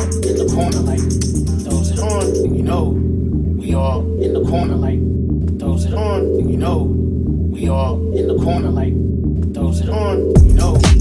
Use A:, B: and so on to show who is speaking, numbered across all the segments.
A: in the corner like throws it on, you know we all in the corner like throws it on, you know we all in the corner like throws it on, you know.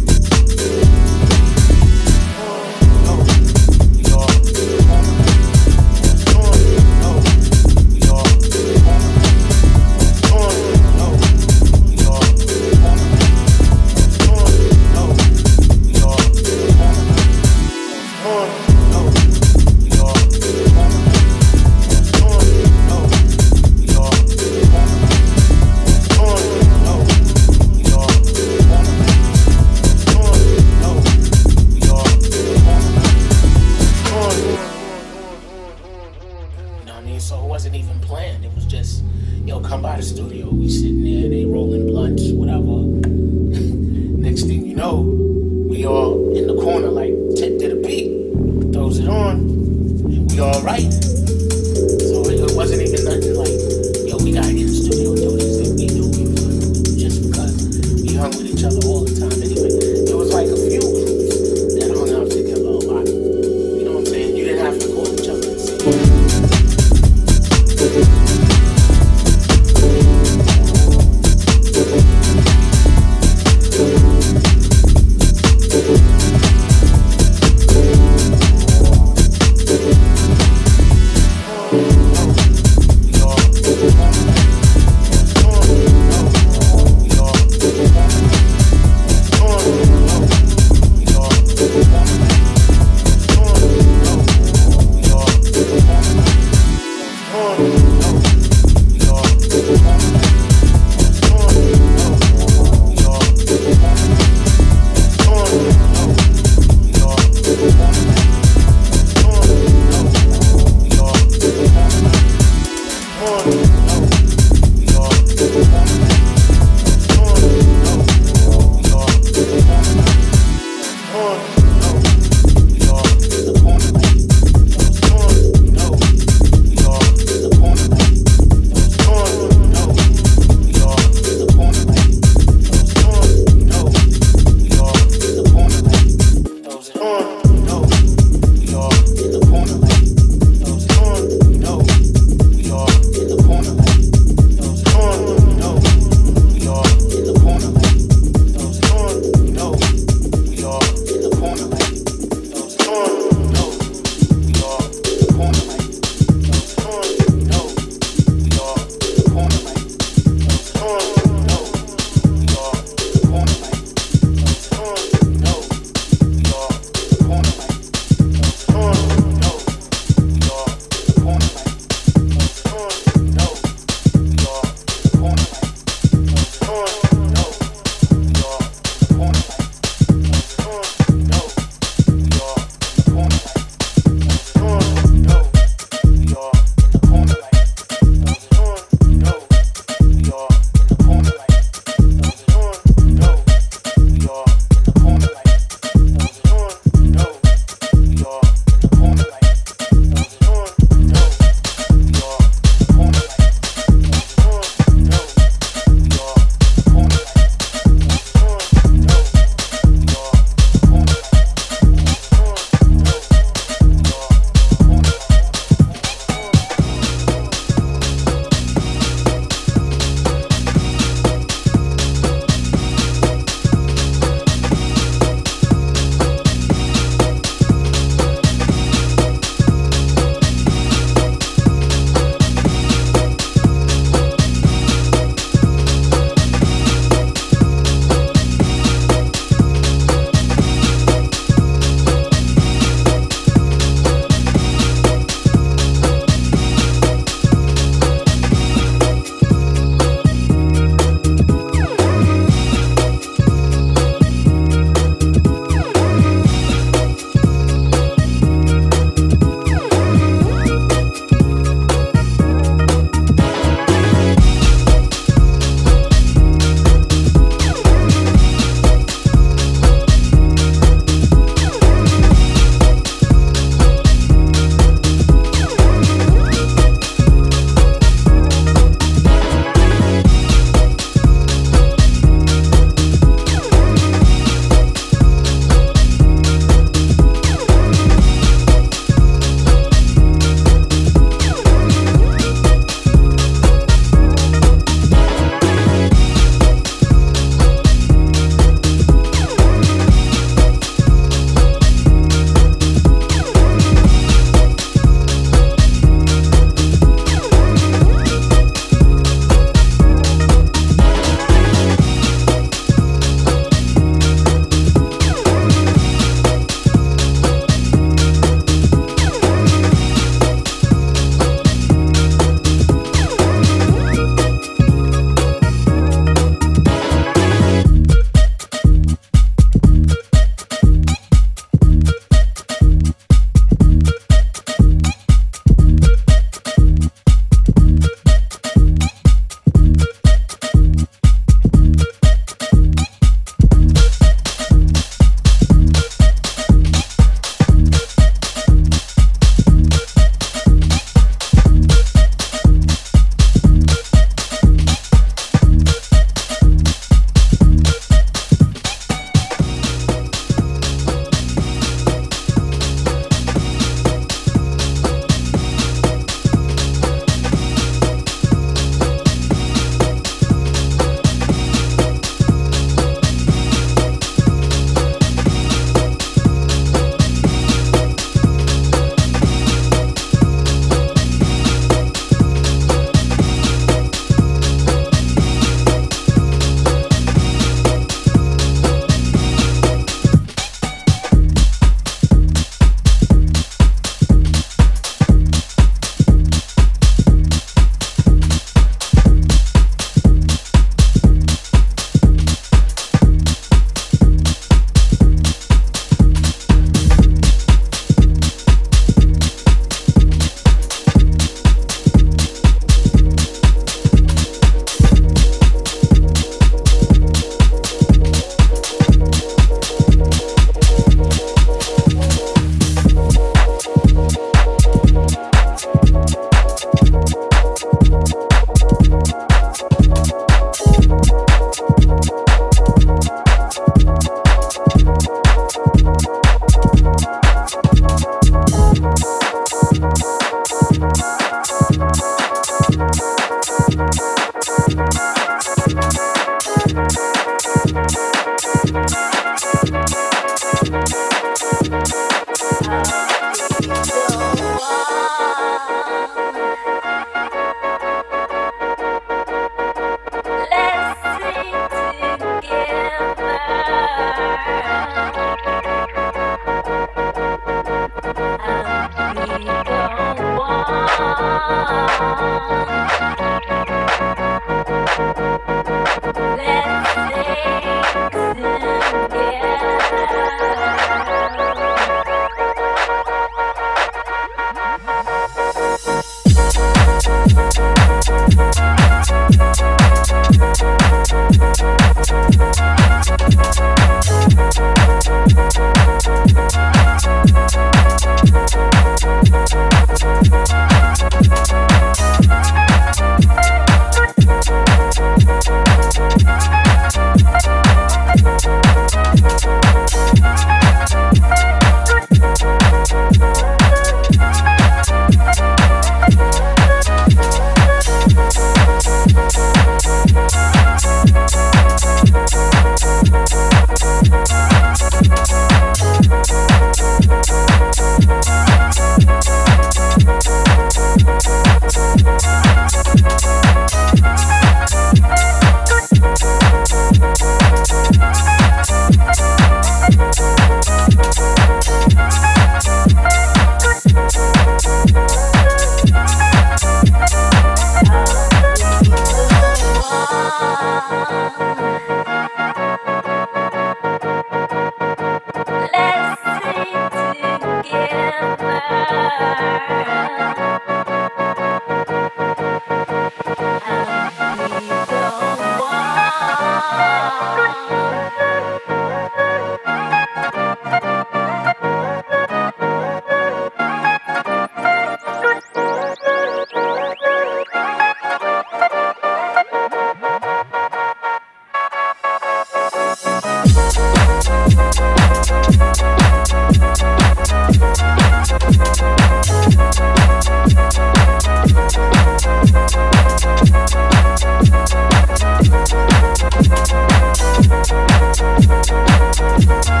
B: you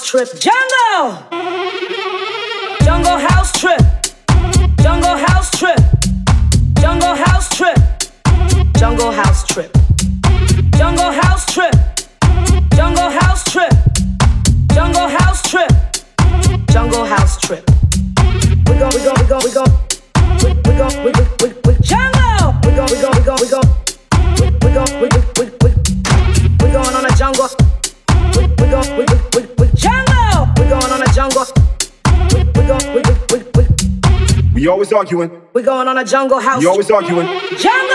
C: trip. going on a jungle house. You always
D: arguing.
C: Jungle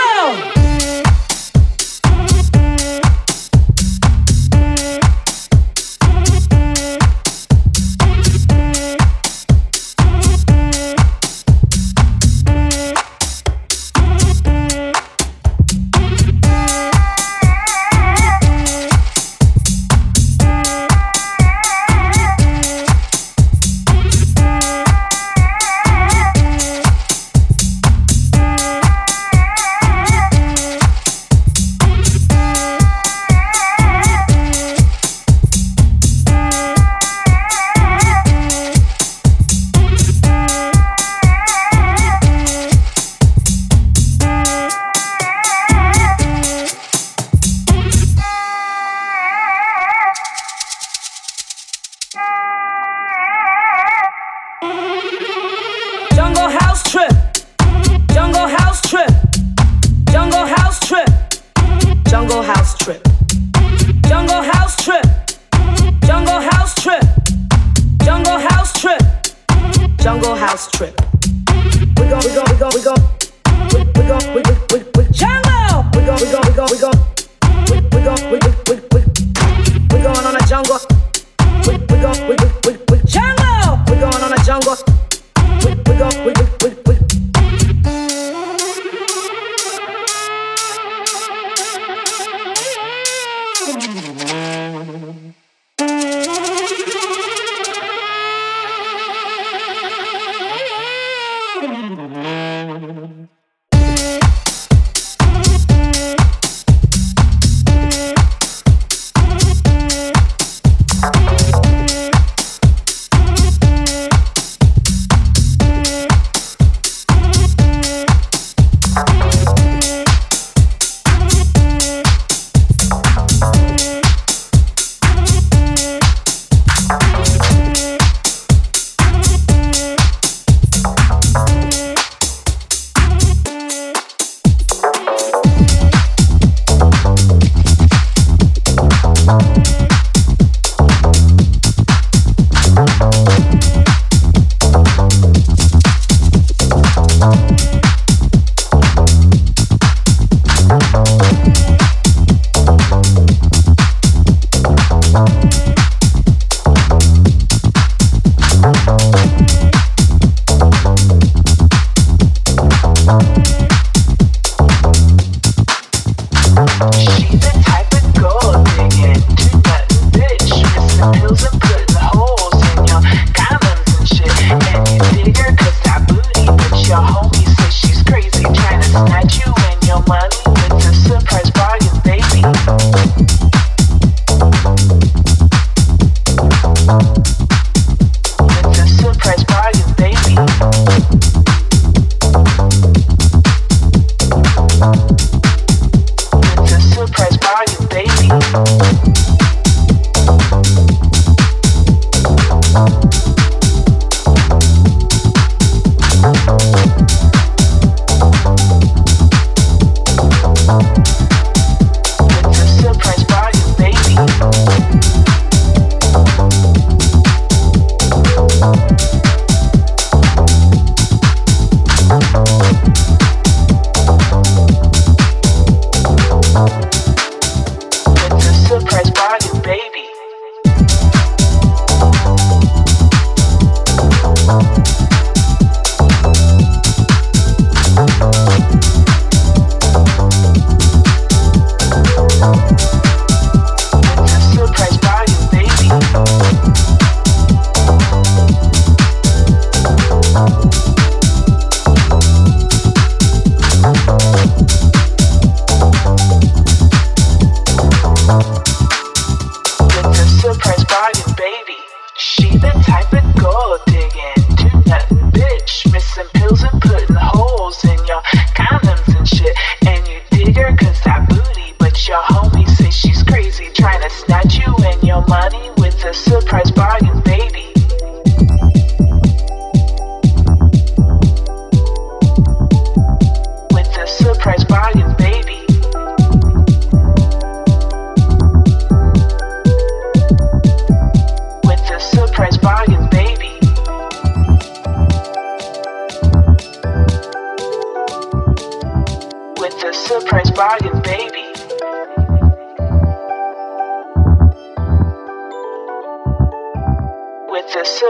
C: Jungle House Trip. Jungle House Trip. Jungle House Trip. Jungle House Trip. Jungle House Trip. We gon' we gon' we gon' we gon' we we gon' we we we jungle. We gon' we gon' we gon' we gon' we we gon' we we we we going on a jungle. We we gon' we we we we jungle. We going on a jungle. We we gon' we we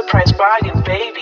E: Price by baby.